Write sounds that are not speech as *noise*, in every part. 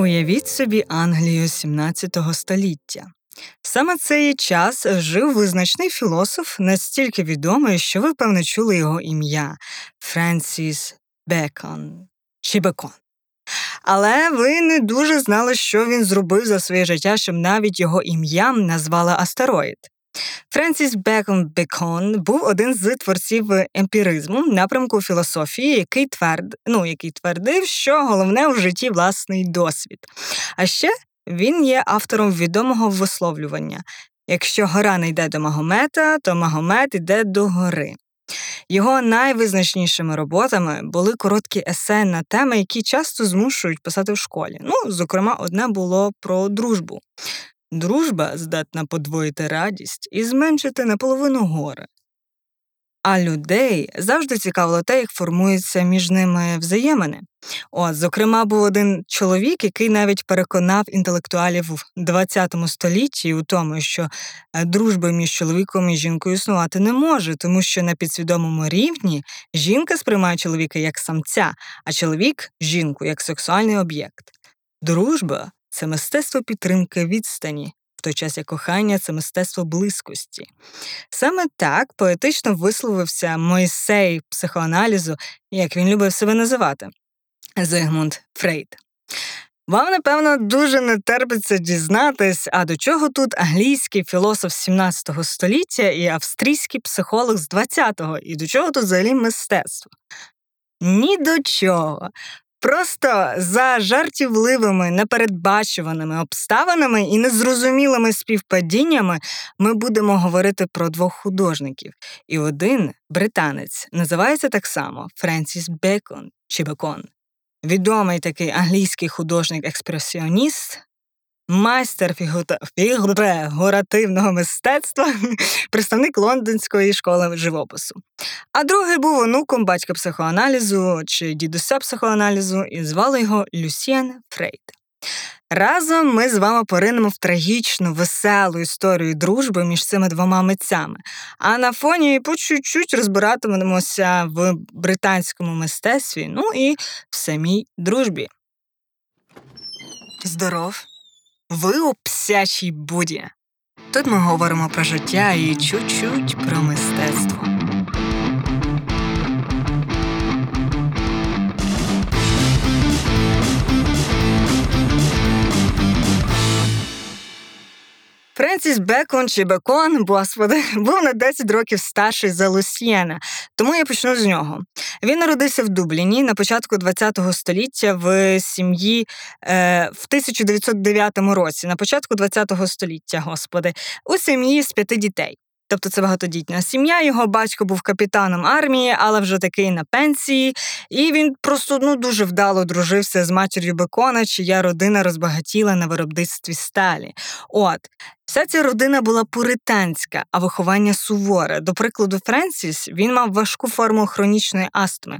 Уявіть собі Англію XVII століття. Саме цей час жив визначний філософ, настільки відомий, що ви, певно, чули його ім'я Френсіс Бекон чи Бекон. Але ви не дуже знали, що він зробив за своє життя, щоб навіть його ім'ям назвали астероїд. Френсіс Бекон був один з творців емпіризму, напрямку філософії, який тверд, ну, який твердив, що головне в житті власний досвід. А ще він є автором відомого висловлювання: якщо гора не йде до Магомета, то Магомет йде до гори. Його найвизначнішими роботами були короткі есе на теми, які часто змушують писати в школі. Ну, зокрема, одне було про дружбу. Дружба здатна подвоїти радість і зменшити наполовину горе. А людей завжди цікавило те, як формуються між ними взаємини. От, зокрема, був один чоловік, який навіть переконав інтелектуалів в ХХ столітті у тому, що е, дружба між чоловіком і жінкою існувати не може, тому що на підсвідомому рівні жінка сприймає чоловіка як самця, а чоловік жінку як сексуальний об'єкт. Дружба це мистецтво підтримки відстані, в той час як кохання це мистецтво близькості. Саме так поетично висловився Мойсей психоаналізу, як він любив себе називати Зигмунд Фрейд. Вам, напевно, дуже не терпиться дізнатись, а до чого тут англійський філософ 17 століття і австрійський психолог з 20-го, і до чого тут взагалі мистецтво? Ні до чого. Просто за жартівливими, непередбачуваними обставинами і незрозумілими співпадіннями ми будемо говорити про двох художників. І один британець називається так само Френсіс Бекон чи Бекон. Відомий такий англійський художник-експресіоніст, майстер фігуративного мистецтва, *laughs* представник лондонської школи живопису. А другий був онуком батька психоаналізу чи дідуся психоаналізу, і звали його Люсьєн Фрейд. Разом ми з вами поринемо в трагічну, веселу історію дружби між цими двома митцями. А на фоні по чуть-чуть розбиратимемося в британському мистецтві, ну і в самій дружбі. Здоров! Ви у псячій буді. Тут ми говоримо про життя і чуть-чуть про мистецтво. Френсіс Бекон чи Бекон, господи, *laughs* був на 10 років старший за Лусьєна, тому я почну з нього. Він народився в Дубліні на початку ХХ століття в сім'ї е, в 1909 році, на початку ХХ століття, господи, у сім'ї з п'яти дітей. Тобто це багатодітна сім'я. Його батько був капітаном армії, але вже такий на пенсії. І він просто ну дуже вдало дружився з матір'ю Бекона, чия родина розбагатіла на виробництві сталі. От Вся ця родина була пуританська, а виховання суворе. До прикладу, Френсіс він мав важку форму хронічної астми,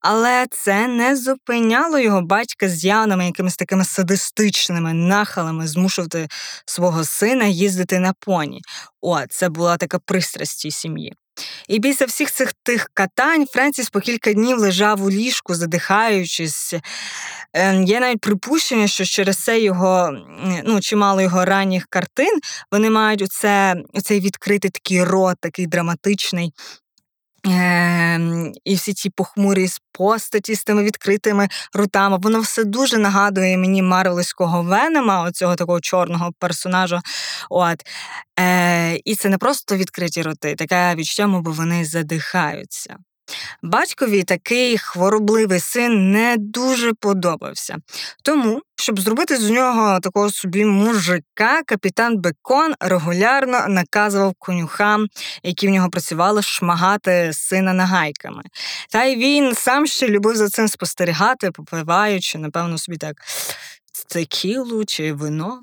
але це не зупиняло його батька з явними якимись такими садистичними нахалами змушувати свого сина їздити на поні. О, це була така пристрасть цій сім'ї. І після всіх цих тих катань Френсіс по кілька днів лежав у ліжку, задихаючись. Ем, є навіть припущення, що через це його ну, чимало його ранніх картин вони мають оце, оцей відкритий такий рот, такий драматичний. Ем, і всі ті похмурі постаті з тими відкритими рутами, воно все дуже нагадує мені Марвелського Венема, оцього такого чорного персонажа. От. Е, І це не просто відкриті роти, таке відчуття, мов вони задихаються. Батькові такий хворобливий син не дуже подобався. Тому, щоб зробити з нього такого собі мужика, капітан Бекон регулярно наказував конюхам, які в нього працювали, шмагати сина нагайками. Та й він сам ще любив за цим спостерігати, попиваючи, напевно, собі так текілу чи вино.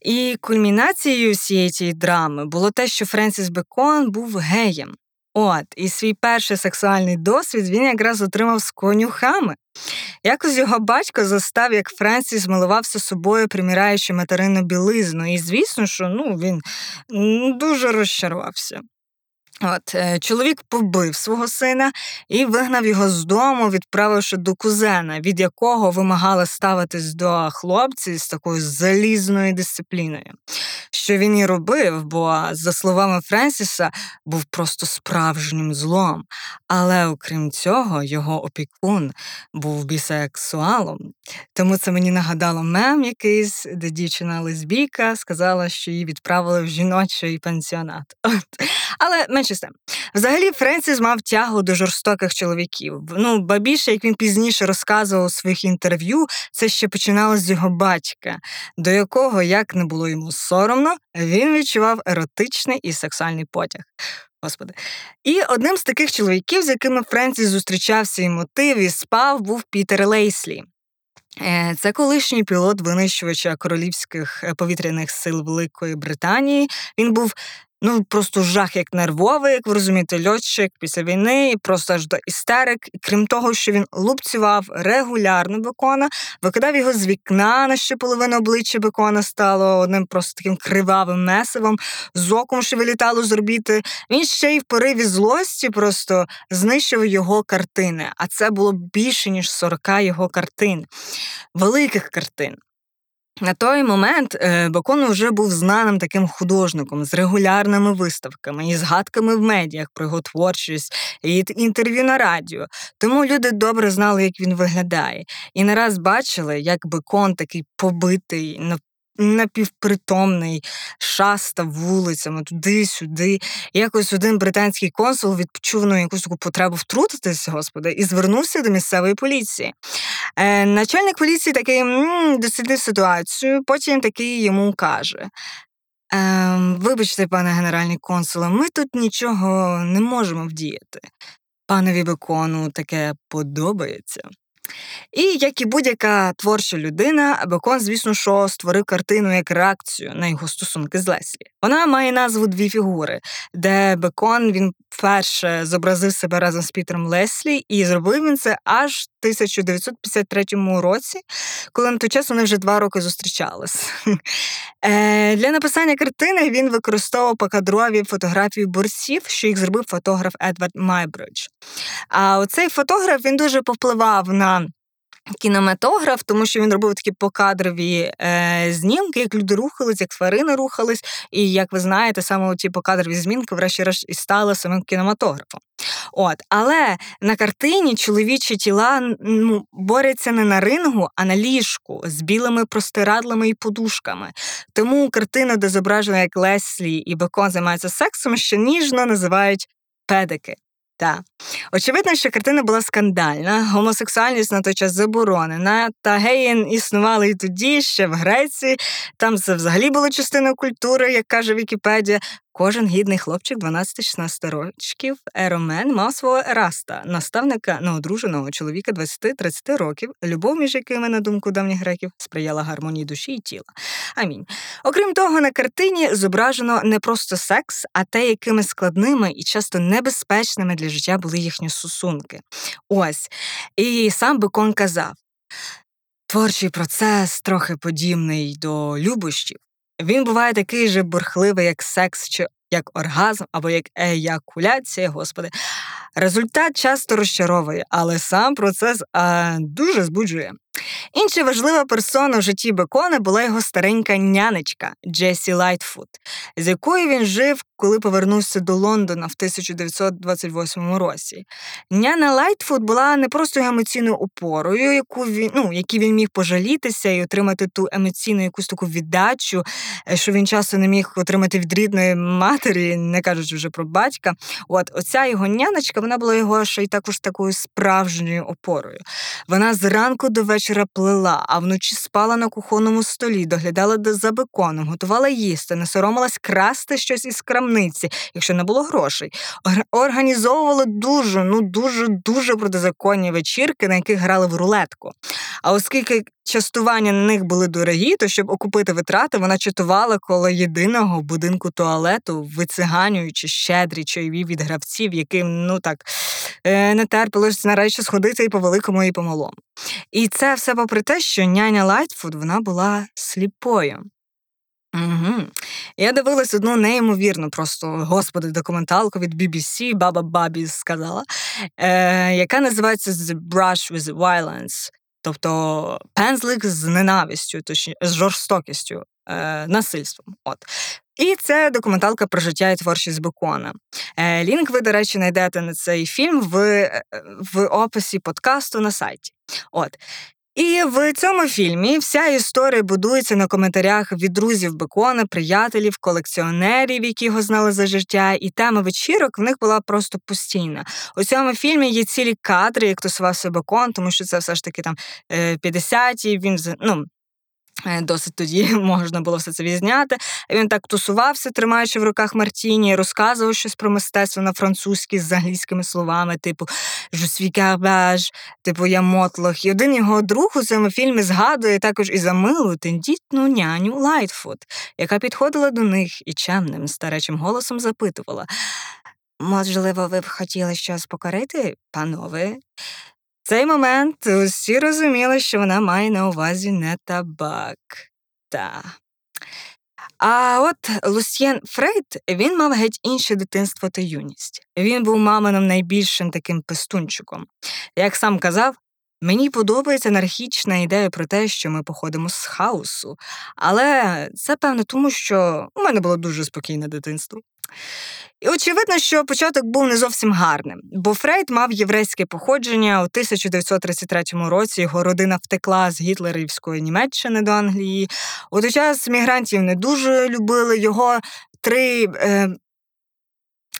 І кульмінацією всієї цієї драми було те, що Френсіс Бекон був геєм. От, і свій перший сексуальний досвід він якраз отримав з конюхами. Якось його батько застав, як Френсіс милувався собою, приміраючи материну білизну, і звісно, що ну, він дуже розчарувався. От е, чоловік побив свого сина і вигнав його з дому, відправивши до кузена, від якого вимагали ставитись до хлопців з такою залізною дисципліною. Що він і робив, бо, за словами Френсіса, був просто справжнім злом. Але окрім цього, його опікун був бісексуалом. Тому це мені нагадало мем якийсь, де дівчина лесбійка сказала, що її відправили в жіночий пансіонат. От. Але менше з тим. Взагалі, Френсіс мав тягу до жорстоких чоловіків. Ну, ба більше, як він пізніше розказував у своїх інтерв'ю, це ще починалося з його батька, до якого, як не було йому соромно, він відчував еротичний і сексуальний потяг. Господи. І одним з таких чоловіків, з якими Френсіс зустрічався і мотив, і спав, був Пітер Лейслі. Е, це колишній пілот винищувача королівських е, повітряних сил Великої Британії. Він був Ну, просто жах як нервовий, як ви розумієте, льотчик після війни, і просто аж до істерик. І крім того, що він лупцював регулярно бекона, викидав його з вікна, на що половина обличчя бекона стало одним просто таким кривавим месивом, з оком, що вилітало з орбіти. Він ще й в пориві злості просто знищив його картини. А це було більше ніж 40 його картин, великих картин. На той момент е, Бакон вже був знаним таким художником з регулярними виставками і згадками в медіях про його творчість і інтерв'ю на радіо. Тому люди добре знали, як він виглядає, і не раз бачили, як Бекон такий побитий, напівпритомний, шастав вулицями туди-сюди. Якось один британський консул відчув ну, якусь таку потребу втрутитися, господи, і звернувся до місцевої поліції. Е, Начальник поліції такий дослідив ситуацію, потім такий йому каже. Е, Вибачте, пане генеральний консуле, ми тут нічого не можемо вдіяти. Панові Бекону таке подобається. І як і будь-яка творча людина, Бекон, звісно, що створив картину як реакцію на його стосунки з Леслі. Вона має назву дві фігури, де Бекон він вперше зобразив себе разом з Пітером Леслі, і зробив він це аж в 1953 році, коли на той час вони вже два роки зустрічались. Е, для написання картини він використовував покадрові фотографії борців, що їх зробив фотограф Едвард Майбридж. А оцей фотограф він дуже повпливав на кінематограф, тому що він робив такі покадрові е, знімки, як люди рухались, як тварини рухались. І як ви знаєте, саме ці покадрові змінки, врешті-решт, і стали самим кінематографом. От, Але на картині чоловічі тіла ну, борються не на рингу, а на ліжку з білими простирадлами і подушками. Тому картина, де зображена, як Леслі і Бекон займаються сексом, ще ніжно називають педики. Так. Очевидно, що картина була скандальна, гомосексуальність на той час заборонена, та геї існували і тоді, ще в Греції. Там це взагалі було частиною культури, як каже Вікіпедія. Кожен гідний хлопчик 12-16 років Еромен мав свого Ераста, наставника неодруженого чоловіка 20-30 років, любов, між якими, на думку давніх греків, сприяла гармонії душі і тіла. Амінь. Окрім того, на картині зображено не просто секс, а те, якими складними і часто небезпечними для життя були їхні стосунки. Ось. І сам Бекон казав. Творчий процес трохи подібний до любощів. Він буває такий же бурхливий, як секс чи як оргазм або як еякуляція, господи. Результат часто розчаровує, але сам процес а, дуже збуджує. Інша важлива персона в житті Бекона була його старенька нянечка Джесі Лайтфуд, з якою він жив, коли повернувся до Лондона в 1928 році. Няна Лайтфуд була не просто емоційною опорою, яку він ну, якій він міг пожалітися і отримати ту емоційну якусь таку віддачу, е, що він часто не міг отримати від рідної матері, не кажучи вже про батька. От оця його нянечка, вона була його ще й також такою справжньою опорою. Вона зранку до вечора вечора плела, а вночі спала на кухонному столі, доглядала за беконом, готувала їсти, не соромилась красти щось із крамниці, якщо не було грошей. Організовувала дуже, ну дуже, дуже протизаконні вечірки, на яких грали в рулетку. А оскільки частування на них були дорогі, то щоб окупити витрати, вона чатувала коло єдиного будинку туалету, вициганюючи щедрі чайові від гравців, яким ну так не терпілось нарешті сходити і по великому, і по малому. І це все попри те, що няня Лайтфуд вона була сліпою. Угу. Я дивилась одну неймовірну, просто господи, документалку від BBC, баба Бабі сказала, е, яка називається The Brush with Violence, тобто пензлик з ненавистю, точніше, з жорстокістю, е, насильством. От. І це документалка про життя і творчість Бекона. Е, лінк ви, до речі, знайдете на цей фільм в е, в описі подкасту на сайті. От. І в цьому фільмі вся історія будується на коментарях від друзів Бекона, приятелів, колекціонерів, які його знали за життя, і тема вечірок в них була просто постійна. У цьому фільмі є цілі кадри, як тусувався Бекон, тому що це все ж таки там 50-ті, е, Він ну, досить тоді *laughs* можна було все це відзняти. Він так тусувався, тримаючи в руках Мартіні, розказував щось про мистецтво на французькій з англійськими словами, типу «Je типу Я мотлох. І один його друг у цьому фільмі згадує також і за милу тендітну няню Лайтфуд, яка підходила до них і чемним старечим голосом запитувала. Можливо, ви б хотіли щось покурити, панове? Цей момент усі розуміли, що вона має на увазі не табак. Та. А от Люсьєн Фройд він мав геть інше дитинство та юність. Він був мамином найбільшим таким пестунчиком. Як сам казав, мені подобається анархічна ідея про те, що ми походимо з хаосу, але це певно тому, що у мене було дуже спокійне дитинство. І очевидно, що початок був не зовсім гарним, бо Фрейд мав єврейське походження. У 1933 році його родина втекла з гітлерівської Німеччини до Англії. У той час мігрантів не дуже любили його три. Е,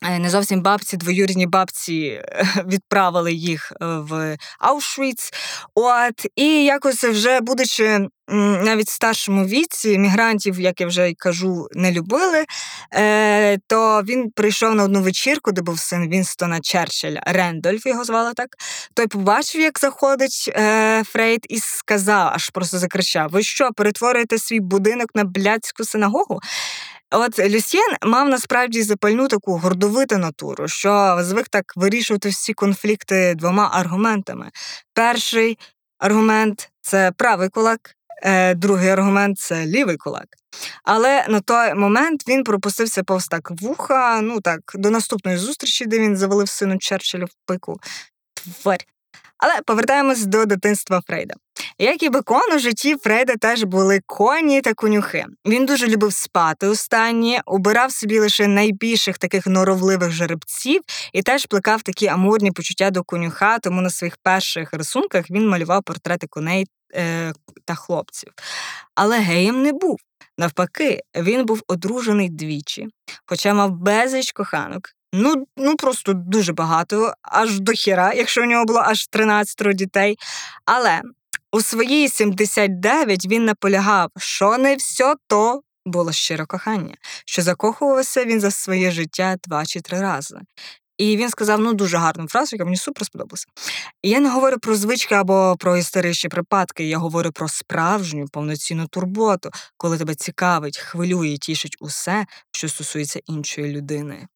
не зовсім бабці, двоюрідні бабці е, *laughs* відправили їх е, в Аушвіц. От і якось вже будучи навіть в старшому віці, мігрантів, як я вже й кажу, не любили. То він прийшов на одну вечірку, де був син Вінстона Черчилля, Рендольф його звали так. Той побачив, як заходить Фрейд, і сказав, аж просто закричав: Ви що, перетворюєте свій будинок на блядську синагогу? От Люсьєн мав насправді запальну таку гордовиту натуру, що звик так вирішувати всі конфлікти двома аргументами. Перший аргумент це правий кулак, е, другий аргумент це лівий кулак. Але на той момент він пропустився повз так вуха, ну так, до наступної зустрічі, де він завалив сину Черчилля в пику. Тварь. Але повертаємось до дитинства Фрейда. Як і бекон, у житті Фрейда теж були коні та конюхи. Він дуже любив спати останні, убирав собі лише найбільших таких норовливих жеребців і теж плекав такі амурні почуття до конюха, тому на своїх перших рисунках він малював портрети коней е, та хлопців. Але геєм не був. Навпаки, він був одружений двічі, хоча мав безліч коханок. Ну ну просто дуже багато, аж до хіра, якщо у нього було аж 13 дітей. Але у своїй 79 він наполягав, що не все то було щире кохання, що закохувався він за своє життя два чи три рази. І він сказав ну дуже гарну фразу, яка мені супер сподобалася. я не говорю про звички або про історичні припадки, я говорю про справжню повноцінну турботу, коли тебе цікавить, хвилює і тішить усе, що стосується іншої людини.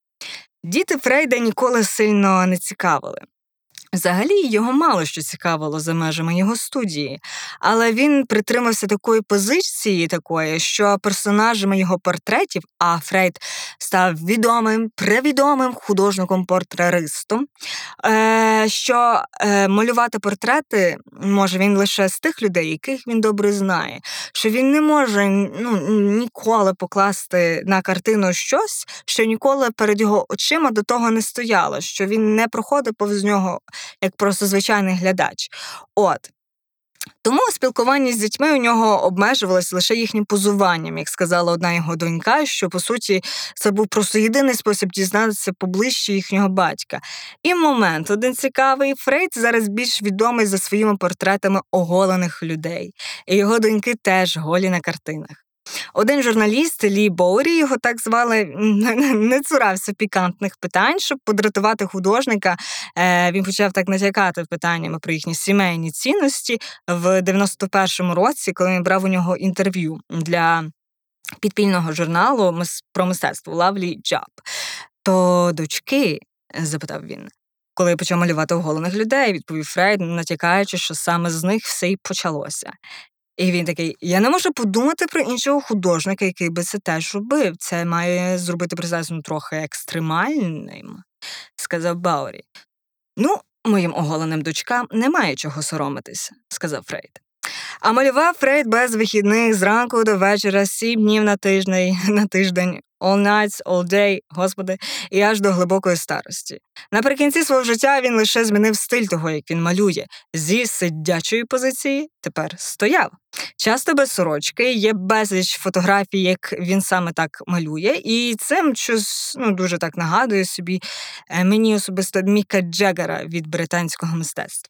Діти Фрейда ніколи сильно не цікавили. Взагалі його мало що цікавило за межами його студії, але він притримався такої позиції, такої, що персонажами його портретів, а Фрейд став відомим, превідомим художником-портреристом, е, що е, малювати портрети може він лише з тих людей, яких він добре знає, що він не може ну, ніколи покласти на картину щось, що ніколи перед його очима до того не стояло, що він не проходив повз нього як просто звичайний глядач. От. Тому спілкування з дітьми у нього обмежувалося лише їхнім позуванням, як сказала одна його донька, що по суті це був просто єдиний спосіб дізнатися поближче їхнього батька. І момент один цікавий Фрейд зараз більш відомий за своїми портретами оголених людей, і його доньки теж голі на картинах. Один журналіст Лі Боурі, його так звали, *laughs* не цурався пікантних питань, щоб подратувати художника. Е, він почав так натякати питаннями про їхні сімейні цінності в 91-му році, коли він брав у нього інтерв'ю для підпільного журналу про мистецтво Лавлі Джаб. То дочки, запитав він. Коли почав малювати оголених людей, відповів Фрейд, натякаючи, що саме з них все й почалося. І він такий: я не можу подумати про іншого художника, який би це теж робив. Це має зробити ну, трохи екстремальним, сказав Баурі. Ну, моїм оголеним дочкам немає чого соромитися, сказав Фрейд. А малював Фрейд без вихідних зранку до вечора, сім днів на тиждень, *laughs* на тиждень, all nights, all day, господи, і аж до глибокої старості. Наприкінці свого життя він лише змінив стиль того, як він малює, зі сидячої позиції тепер стояв. Часто без сорочки, є безліч фотографій, як він саме так малює, і це щось ну, дуже так нагадує собі е, мені особисто Міка Джегера від британського мистецтва.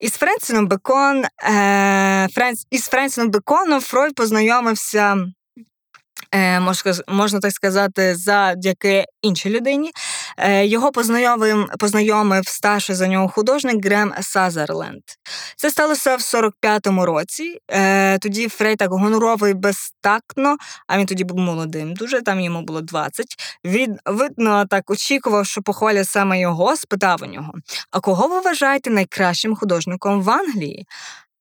Із Френсісом Бекон, е, Френс, із Френсісом Беконом Фройд познайомився Е, можна так сказати, завдяки іншій людині. Е, його познайомив познайомив старший за нього художник Грем Сазерленд. Це сталося в 45-му році. Е, тоді Фройд так гоноровий безтактно, а він тоді був молодим. Дуже там йому було 20. Він видно так очікував, що похвалять саме його, спитав у нього: А кого ви вважаєте найкращим художником в Англії?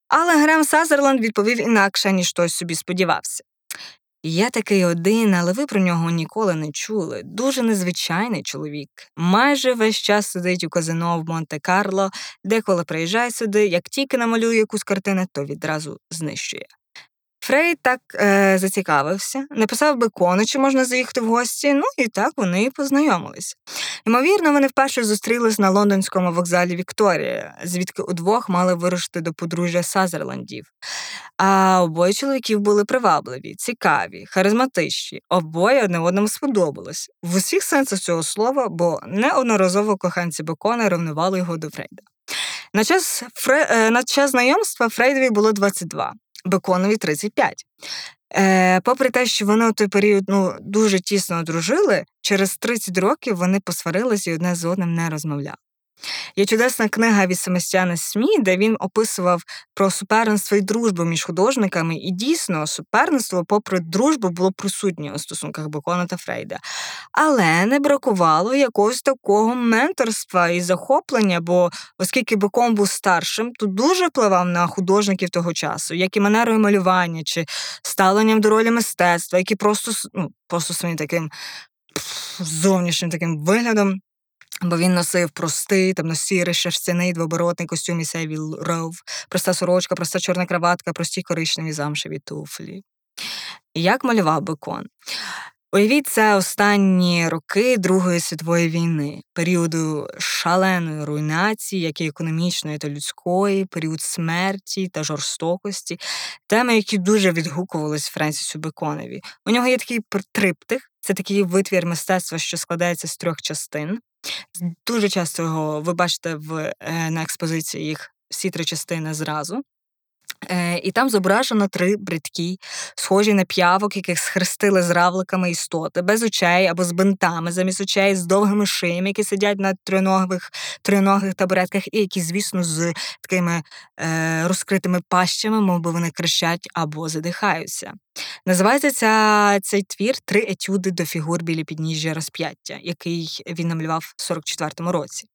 Але Грем Сазерленд відповів інакше, ніж той собі сподівався. Я такий один, але ви про нього ніколи не чули. Дуже незвичайний чоловік. Майже весь час сидить у казино в Монте-Карло, деколи приїжджає сюди, як тільки намалює якусь картину, то відразу знищує. Фрей так е, зацікавився, написав Бекону, чи можна заїхати в гості, ну і так вони познайомились. Ймовірно, вони вперше зустрілись на лондонському вокзалі Вікторія, звідки удвох мали вирушити до подружжя Сазерландів. А обоє чоловіків були привабливі, цікаві, харизматичні, обоє одне одному сподобалось в усіх сенсах цього слова, бо неодноразово коханці Бекона ревнували його до Фрейда. На час Фре... Е, на час знайомства Фрейдові було 22. Беконові 35. Е, Попри те, що вони у той період ну, дуже тісно одружили, через 30 років вони посварилися і одне з одним не розмовляли. Є чудесна книга від Семестяна Смі, де він описував про суперництво і дружбу між художниками, і дійсно суперництво, попри дружбу, було присутнє у стосунках Бекона та Фрейда. Але не бракувало якогось такого менторства і захоплення, бо оскільки Бекон був старшим, то дуже впливав на художників того часу, як і манерою малювання чи ставленням до ролі мистецтва, які просто ну, просто своїм таким зовнішнім таким виглядом Бо він носив простий, темно-сірий, шерстяний двоборотний костюм і Севіл Роув, проста сорочка, проста чорна краватка, прості коричневі замшеві туфлі. Як малював Бекон? Уявіть, це останні роки Другої світової війни, періоду шаленої руйнації, як і економічної та людської, період смерті та жорстокості, теми, які дуже відгукувались Френсісу Беконові. У нього є такий триптих, це такий витвір мистецтва, що складається з трьох частин. Дуже часто його ви бачите в, е, на експозиції їх всі три частини зразу. Е, І там зображено три бридкі, схожі на п'явок, яких схрестили з равликами істоти, без очей або з бинтами, замість очей, з довгими шиями, які сидять на триногих триногих табуретках, і які, звісно, з такими е, розкритими пащами, мов би вони кричать або задихаються. Називається ця, цей твір Три етюди до фігур біля підніжжя розп'яття, який він намалював в 44-му році.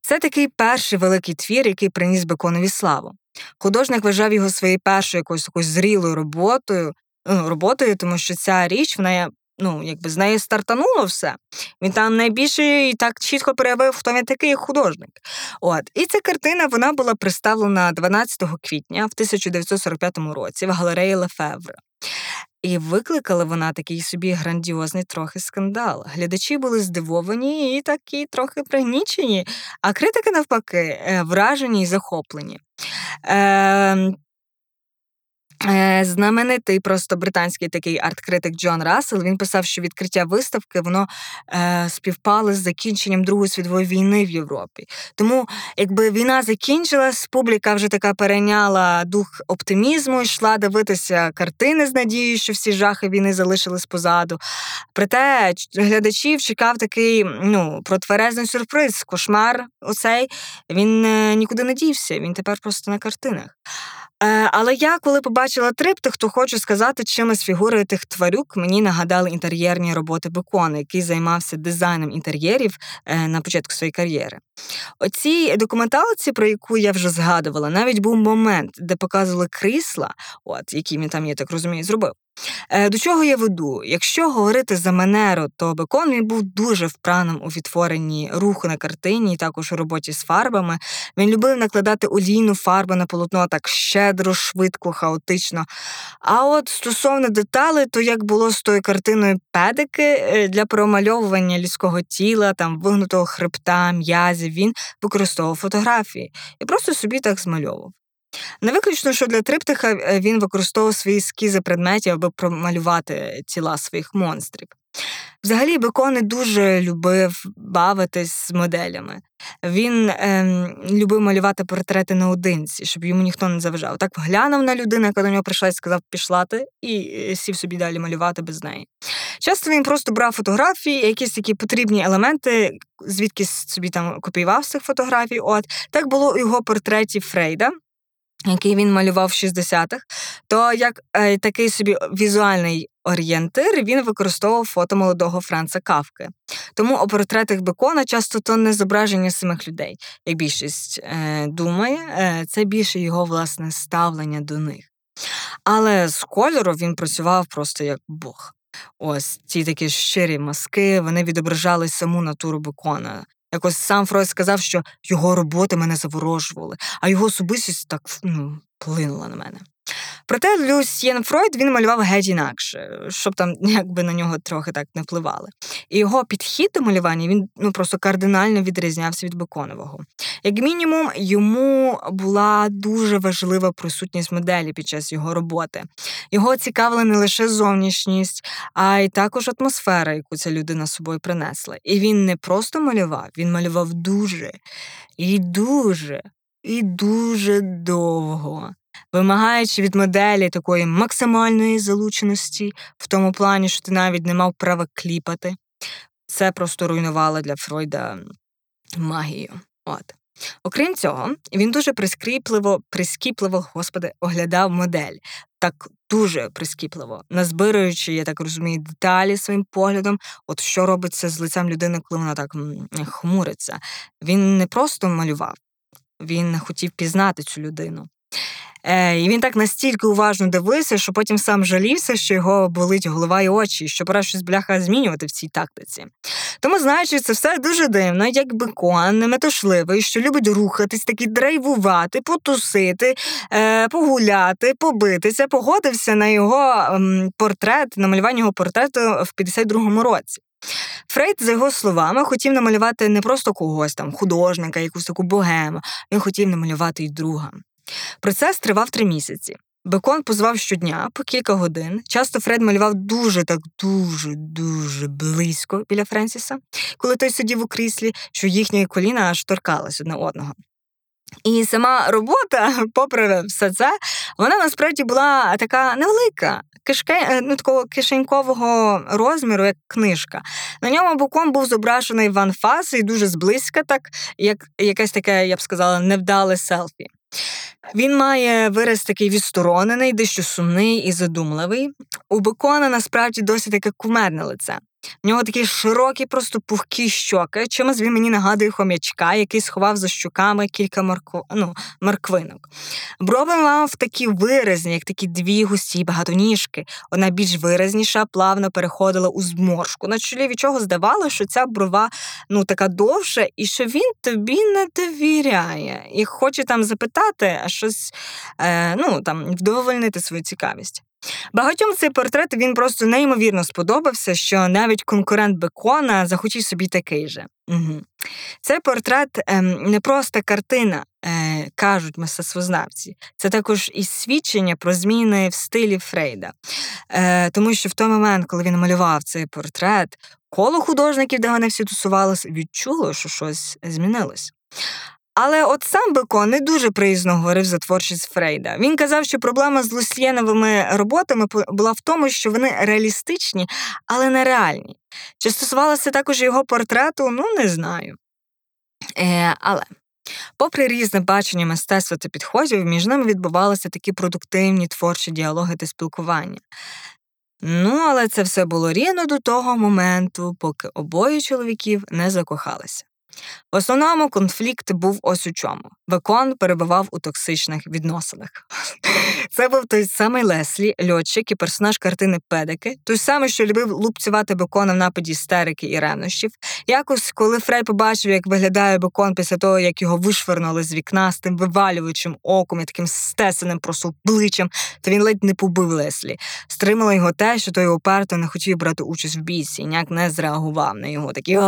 Це такий перший великий твір, який приніс Беконові славу. Художник вважав його своєю першою якоюсь такою зрілою роботою, ну, роботою, тому що ця річ вона ну, якби з неї стартануло все. Він там найбільше і так чітко проявив, хто він такий художник. От. І ця картина вона була представлена 12 квітня в 1945 році в галереї Лефевре. І викликала вона такий собі грандіозний трохи скандал. Глядачі були здивовані і такі трохи пригнічені, а критики, навпаки, е, вражені і захоплені. Е, знаменитий просто британський такий арт-критик Джон Рассел він писав, що відкриття виставки воно е, співпало з закінченням Другої світової війни в Європі. Тому, якби війна закінчилась, публіка вже така перейняла дух оптимізму, йшла дивитися картини з надією, що всі жахи війни залишились позаду. Проте глядачів чекав такий ну, протверезний сюрприз, кошмар. Оцей він е, нікуди не дівся. Він тепер просто на картинах. Е, але я, коли побачила триптих, то хочу сказати, чимось фігури тих тварюк мені нагадали інтер'єрні роботи Бекона, який займався дизайном інтер'єрів е, на початку своєї кар'єри. У цій документалці, про яку я вже згадувала, навіть був момент, де показували крісла, от які він там, я так розумію, зробив. Е, до чого я веду? Якщо говорити за Манеро, то Бекон він був дуже впраним у відтворенні руху на картині, і також у роботі з фарбами. Він любив накладати олійну фарбу на полотно так щедро, швидко, хаотично. А от стосовно деталей, то як було з тою картиною педики е, для промальовування людського тіла, там вигнутого хребта, м'язів, він використовував фотографії і просто собі так змальовував. Не виключно, що для триптиха е, він використовував свої ескізи предметів, аби промалювати тіла своїх монстрів. Взагалі, Бекон не дуже любив бавитись з моделями. Він ем, любив малювати портрети наодинці, щоб йому ніхто не заважав. Так глянув на людину, яка до нього прийшла і сказав пішла ти, і е, сів собі далі малювати без неї. Часто він просто брав фотографії, якісь такі потрібні елементи, звідки собі там копіював з цих фотографій. От так було у його портреті Фрейда який він малював в 60-х, то як е, такий собі візуальний орієнтир він використовував фото молодого Франца Кавки. Тому у портретах Бекона часто то не зображення самих людей, як більшість е, думає, е, це більше його власне ставлення до них. Але з кольору він працював просто як Бог. Ось ці такі щирі маски, вони відображали саму натуру Бекона, Якось сам Фройд сказав, що його роботи мене заворожували, а його особистість так ну, вплинула на мене. Проте Люсьєн Фройд він малював геть інакше, щоб там якби на нього трохи так не впливали. І його підхід до малювання він ну просто кардинально відрізнявся від Беконового. Як мінімум, йому була дуже важлива присутність моделі під час його роботи. Його цікавила не лише зовнішність, а й також атмосфера, яку ця людина з собою принесла. І він не просто малював, він малював дуже і дуже і дуже довго вимагаючи від моделі такої максимальної залученості, в тому плані, що ти навіть не мав права кліпати. Це просто руйнувало для Фройда магію. От. Окрім цього, він дуже прискіпливо, прискіпливо, господи, оглядав модель. Так дуже прискіпливо, назбируючи, я так розумію, деталі своїм поглядом, от що робиться з лицем людини, коли вона так хмуриться. Він не просто малював, він хотів пізнати цю людину. Е, І він так настільки уважно дивився, що потім сам жалівся, що його болить голова і очі, що пора щось бляха змінювати в цій тактиці. Тому, знаючи, це все дуже дивно, як бекон, неметушливий, що любить рухатись, таки драйвувати, потусити, е, погуляти, побитися, погодився на його м, портрет, на малювання його портрету в 52-му році. Фрейд, за його словами, хотів намалювати не просто когось там, художника, якусь таку богему, він хотів намалювати й друга. Процес тривав три місяці. Бекон позвав щодня по кілька годин. Часто Фред малював дуже так дуже дуже близько біля Френсіса, коли той сидів у кріслі, що їхні коліна аж торкались одне одного. І сама робота, *laughs* попри все це, вона насправді була така невелика, кишке, ну, такого кишенькового розміру, як книжка. На ньому боком був зображений Ван Фас і дуже зблизька, так як якесь таке, я б сказала, невдале селфі. Він має вираз такий відсторонений, дещо сумний і задумливий. У Бекона насправді досить таке кумедне лице. В нього такі широкі, просто пухкі щоки, чимось він мені нагадує хом'ячка, який сховав за щоками кілька марко... ну, марквинок. Брови мав такі виразні, як такі дві густі багатоніжки. Одна більш виразніша, плавно переходила у зморшку. На чолі від чого здавалося, що ця брова ну, така довша, і що він тобі не довіряє, і хоче там запитати, а щось е, ну, там, вдовольнити свою цікавість. Багатьом цей портрет він просто неймовірно сподобався, що навіть конкурент Бекона захотів собі такий же. Угу. Цей портрет ем, не просто картина, е, кажуть мистецтвознавці, це також і свідчення про зміни в стилі Фрейда. Е, Тому що в той момент, коли він малював цей портрет, коло художників, де вони всі тусувалися, відчуло, що щось змінилось. Але от сам Бекон не дуже приязно говорив за творчість Фрейда. Він казав, що проблема з Лусьєновими роботами була в тому, що вони реалістичні, але не реальні. Чи стосувалося також його портрету, ну не знаю. Е, Але. Попри різне бачення мистецтва та підходів, між ними відбувалися такі продуктивні творчі діалоги та спілкування. Ну, але це все було рівно до того моменту, поки обоє чоловіків не закохалися. В основному конфлікт був ось у чому. Бекон перебував у токсичних відносинах. Це був той самий Леслі, льотчик і персонаж картини Педики, той самий, що любив лупцювати бекона в нападі істерики і ревнощів. Якось, коли Фрей побачив, як виглядає бекон після того, як його вишвернули з вікна з тим вивалюючим оком і таким стесаним просто обличчям, то він ледь не побив Леслі. Стримало його те, що той уперто не хотів брати участь в бійці, і ніяк не зреагував на його такі.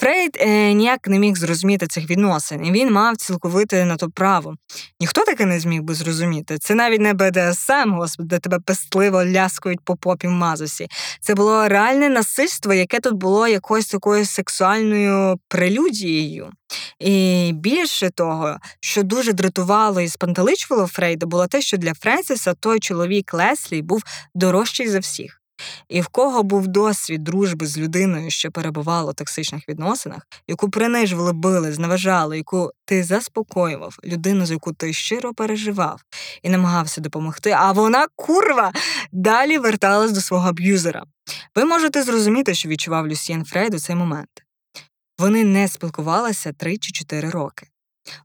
Фрейд е, ніяк не міг зрозуміти цих відносин, і він мав цілковите на то право. Ніхто таке не зміг би зрозуміти. Це навіть не БДСМ, господи, де тебе пестливо ляскають по попі в мазусі. Це було реальне насильство, яке тут було якоюсь такою сексуальною прелюдією. І більше того, що дуже дратувало і спантеличувало Фрейда, було те, що для Френсіса той чоловік Леслі був дорожчий за всіх. І в кого був досвід дружби з людиною, що перебувала у токсичних відносинах, яку принижували, били, зневажали, яку ти заспокоював, людину, за яку ти щиро переживав і намагався допомогти, а вона, курва, далі верталась до свого аб'юзера. Ви можете зрозуміти, що відчував Люсьєн Фрейд у цей момент. Вони не спілкувалися 3 чи 4 роки.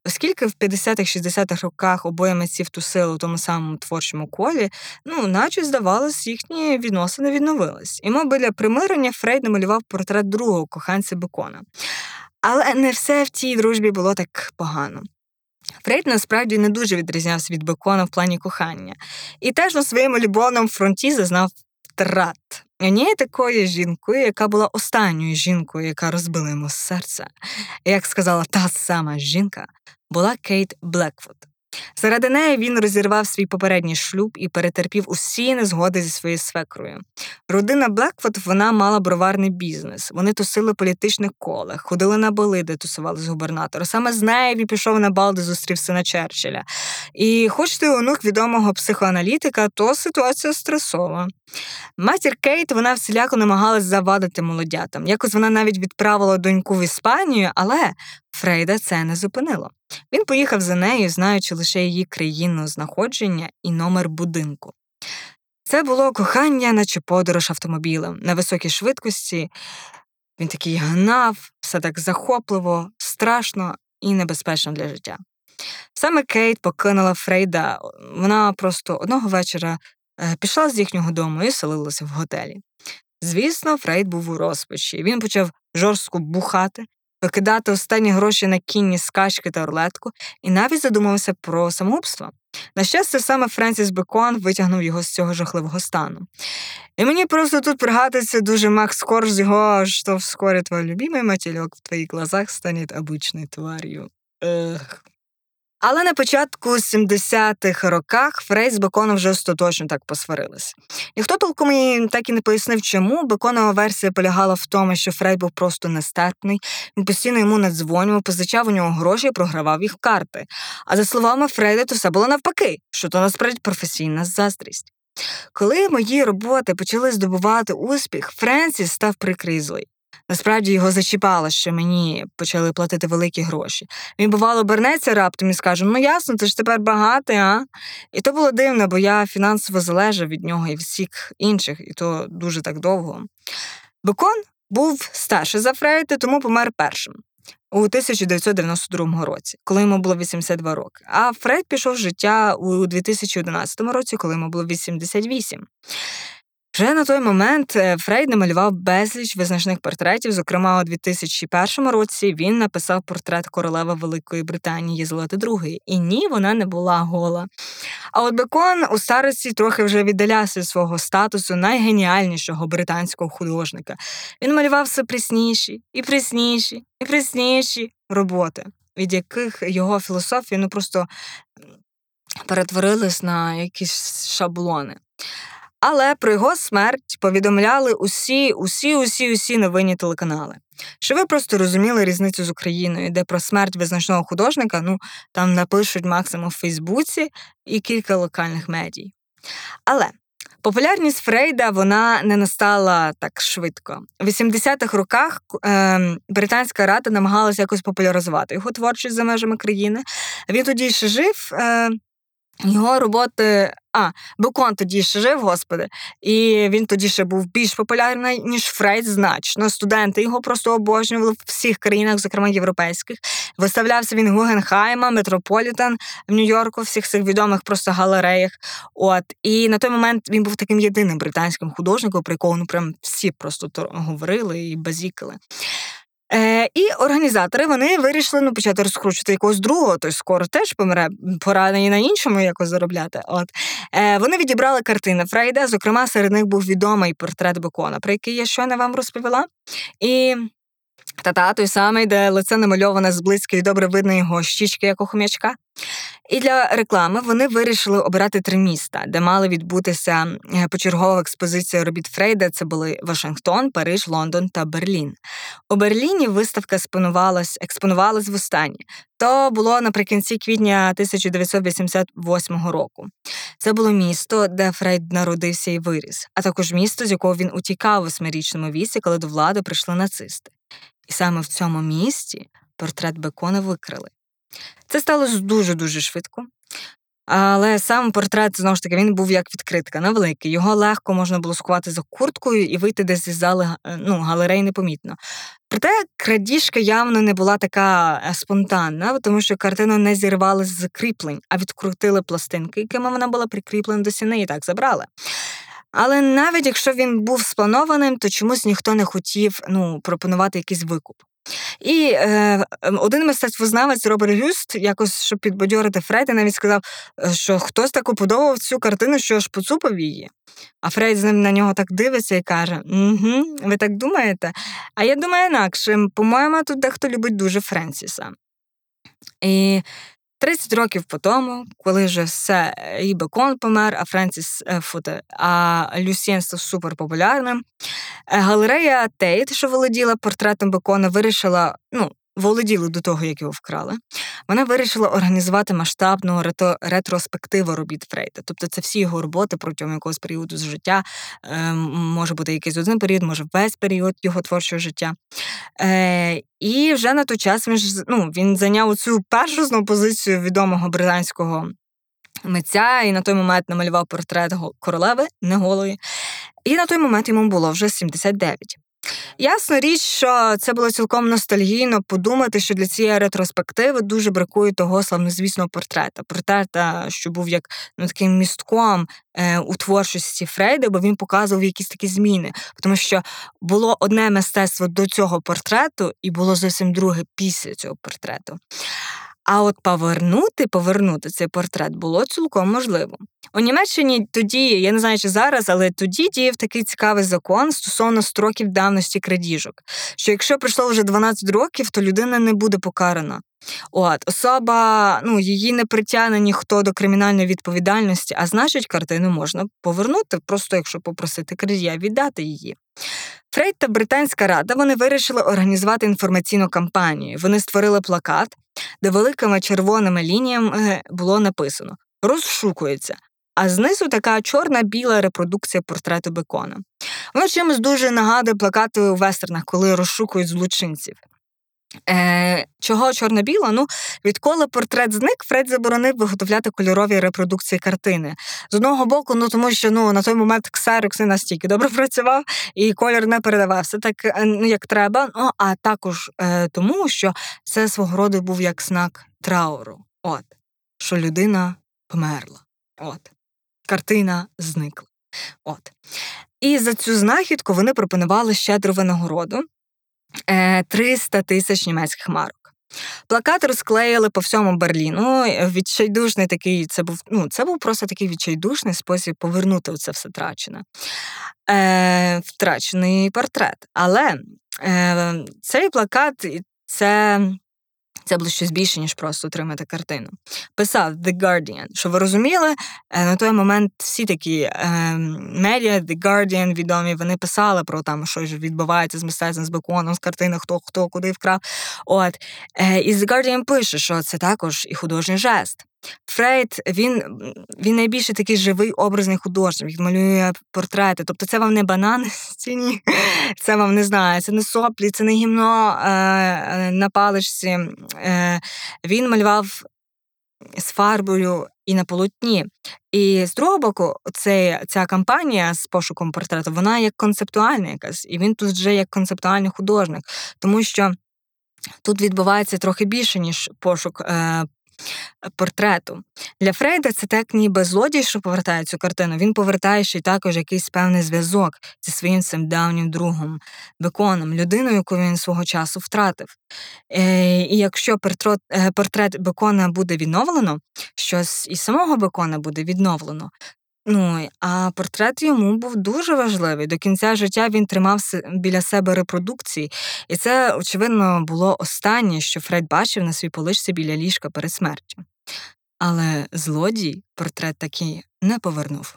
Оскільки в 50-60-х роках обоє митців тусили у тому самому творчому колі, ну, наче здавалось, їхні відносини відновились. І, мов біля примирення Фрейд намалював портрет другого коханця Бекона. Але не все в тій дружбі було так погано. Фройд насправді не дуже відрізнявся від Бекона в плані кохання, і теж на своєму любовному фронті зазнав втрат. Однією такою жінкою, яка була останньою жінкою, яка розбила йому серце, як сказала та сама жінка, була Кейт Блеквуд. Заради неї він розірвав свій попередній шлюб і перетерпів усі незгоди зі своєю свекрою. Родина Блеквуд вона мала броварний бізнес. Вони тусили в політичних колах, ходили на бали, де тусували з губернаторами. Саме з нею він пішов на бал, де зустрів сина Черчилля. І, хоч ти онук відомого психоаналітика, то ситуація стресова. Матір Кейт вона всіляко намагалась завадити молодятам. Якось вона навіть відправила доньку в Іспанію, але Фрейда це не зупинило. Він поїхав за нею, знаючи лише її країнного знаходження і номер будинку. Це було кохання, наче подорож автомобілем на високій швидкості. Він такий гнав, все так захопливо, страшно і небезпечно для життя. Саме Кейт покинула Фрейда, вона просто одного вечора е, пішла з їхнього дому і селилася в готелі. Звісно, Фрейд був у розпачі. Він почав жорстко бухати, викидати останні гроші на кінні скачки та орлетку і навіть задумався про самогубство. На щастя, саме Френсіс Бекон витягнув його з цього жахливого стану. І мені просто тут пригадується дуже Макс Корж з його «Що вскоре твій любимий матільок в твоїх глазах стане обичною тварью. Ех. Але на початку 70-х роках Фрей з Беконом вже остаточно так посварилися. Ніхто толком і так і не пояснив, чому Беконова версія полягала в тому, що Фрей був просто нестерпний, він постійно йому надзвонював, позичав у нього гроші і програвав їх в карти. А за словами Фрейда, то все було навпаки, що то насправді професійна заздрість. Коли мої роботи почали здобувати успіх, Френсіс став прикрий Насправді його зачіпало, що мені почали платити великі гроші. Він, бувало, обернеться раптом і скаже: Ну ясно, ти ж тепер багатий, а? І то було дивно, бо я фінансово залежав від нього і всіх інших, і то дуже так довго. Бекон був старший за Фрейда, тому помер першим. У 1992 році, коли йому було 82 роки. А Фрейд пішов в життя у 2011 році, коли йому було 88. Вже на той момент е, Фрейд намалював безліч визначних портретів. Зокрема, у 2001 році він написав портрет королеви Великої Британії Єзелати II. І ні, вона не була гола. А от Бекон у старості трохи вже віддалявся свого статусу найгеніальнішого британського художника. Він малював все пресніші, і пресніші, і пресніші роботи, від яких його філософії ну просто перетворились на якісь шаблони. Але про його смерть повідомляли усі, усі, усі, усі новинні телеканали. Що ви просто розуміли різницю з Україною, де про смерть визначного художника ну там напишуть максимум в Фейсбуці і кілька локальних медій. Але популярність Фрейда вона не настала так швидко. У 80-х роках е, британська рада намагалася якось популяризувати його творчість за межами країни. Він тоді ще жив. Е, його роботи А, Бекон тоді ще жив, господи, і він тоді ще був більш популярний, ніж Фрейд, значно. Студенти його просто обожнювали в всіх країнах, зокрема європейських. Виставлявся він Гугенхайма, Метрополітен в Нью-Йорку, всіх цих відомих просто галереях. От і на той момент він був таким єдиним британським художником, про якого ну прям всі просто говорили і базікали. І організатори вони вирішили ну, почати розкручувати якогось другого, той скоро теж помре, пора і на іншому якось заробляти. От е, Вони відібрали картини Фрейда, зокрема, серед них був відомий портрет Бекона, про який я щойно вам розповіла. І та-та, той самий, де лице намальоване зблизька і добре видно його щічки, як у хом'ячка. І для реклами вони вирішили обирати три міста, де мали відбутися е, почергова експозиція робіт Фрейда. Це були Вашингтон, Париж, Лондон та Берлін. У Берліні виставка експонувалась, експонувалась в останні. То було наприкінці квітня 1988 року. Це було місто, де Фрейд народився і виріс, а також місто, з якого він утікав у восьмирічному віці, коли до влади прийшли нацисти. І саме в цьому місті портрет Бекона викрили. Це сталося дуже-дуже швидко. Але сам портрет, знову ж таки, він був як відкритка, невеликий. Його легко можна було сховати за курткою і вийти десь із зали е, ну, галерей непомітно. Проте крадіжка явно не була така е, спонтанна, тому що картина не зірвалася з кріплень, а відкрутили пластинки, якими вона була прикріплена до стіни, і так забрали. Але навіть якщо він був спланованим, то чомусь ніхто не хотів ну, пропонувати якийсь викуп. І е, один мистецтвознавець Роберт Гюст, якось щоб підбадьорити Фрейда, навіть сказав, е, що хтось так уподобав цю картину, що аж поцупив її. А Фрейд з ним на нього так дивиться і каже: «Угу, Ви так думаєте? А я думаю інакше. По-моєму, тут дехто любить дуже Френсіса. І 30 років по тому, коли вже все і Бекон помер, а Френсіс е, Футе, а Люсьєн став суперпопулярним, е, галерея Тейт, що володіла портретом Бекона, вирішила ну, володіли до того, як його вкрали, вона вирішила організувати масштабну ретроспективу робіт Фрейда. Тобто це всі його роботи протягом якогось періоду з життя, е, може бути якийсь один період, може весь період його творчого життя. Е, І вже на той час він ж ну, він зайняв цю першу знову позицію відомого британського митця і на той момент намалював портрет королеви, не голої. І на той момент йому було вже 79. Ясна річ, що це було цілком ностальгійно подумати, що для цієї ретроспективи дуже бракує того славнозвісного портрета. Портрета, що був як ну, таким містком е, у творчості Фрейда, бо він показував якісь такі зміни. Тому що було одне мистецтво до цього портрету, і було зовсім друге після цього портрету. А от повернути, повернути цей портрет було цілком можливо. У Німеччині тоді, я не знаю, чи зараз, але тоді діяв такий цікавий закон стосовно строків давності крадіжок. Що якщо пройшло вже 12 років, то людина не буде покарана. От особа, ну її не притягне ніхто до кримінальної відповідальності, а значить, картину можна повернути, просто якщо попросити крадія віддати її. Фрейд та Британська рада вони вирішили організувати інформаційну кампанію. Вони створили плакат, де великими червоними лініями було написано Розшукується. А знизу така чорна-біла репродукція портрету бекона. Воно чимось дуже нагадує плакати у вестернах, коли розшукують злочинців. Е, Чого чорно-біло? Ну, відколи портрет зник, Фред заборонив виготовляти кольорові репродукції картини. З одного боку, ну тому що ну, на той момент ксерокс не настільки добре *laughs* працював, і колір не передавався так, е, ну, як треба. Ну, а також е, тому, що це свого роду був як знак трауру. От, що людина померла. От, картина зникла. От. І за цю знахідку вони пропонували щедру винагороду. 300 е, тисяч німецьких марок. Плакат розклеїли по всьому Берліну. Відчайдушний такий, це був ну, це був просто такий відчайдушний спосіб повернути це все втрачене. Е, Втрачений портрет. Але е, цей плакат це це було щось більше, ніж просто отримати картину. Писав The Guardian. Що ви розуміли, е, на той момент всі такі е, медіа, The Guardian відомі, вони писали про там, що ж відбувається з мистецтвом, з беконом, з картини, хто хто куди вкрав. От. Е, і The Guardian пише, що це також і художній жест. Фрейд він він найбільше такий живий образний художник, він малює портрети. Тобто це вам не банан стіні, *laughs* це вам не знаю, це не соплі, це не гімно е, на паличці. Е, Він малював з фарбою і на полотні. І з другого боку, цей, ця кампанія з пошуком портрету, вона як концептуальна якась, і він тут вже як концептуальний художник, тому що тут відбувається трохи більше, ніж пошук е, портрету. Для Фрейда це так ніби злодій, що повертає цю картину. Він повертає ще й також якийсь певний зв'язок зі своїм цим давнім другом, беконом, людиною, яку він свого часу втратив. Е, І якщо портрет, портрет бекона буде відновлено, щось і самого бекона буде відновлено. Ну, а портрет йому був дуже важливий. До кінця життя він тримав біля себе репродукції, і це, очевидно, було останнє, що Фред бачив на свій поличці біля ліжка перед смертю. Але злодій портрет таки не повернув.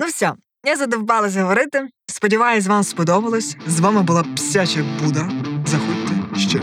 Ну все, я задовбалася говорити. Сподіваюсь, вам сподобалось. З вами була псяча Буда. Заходьте ще.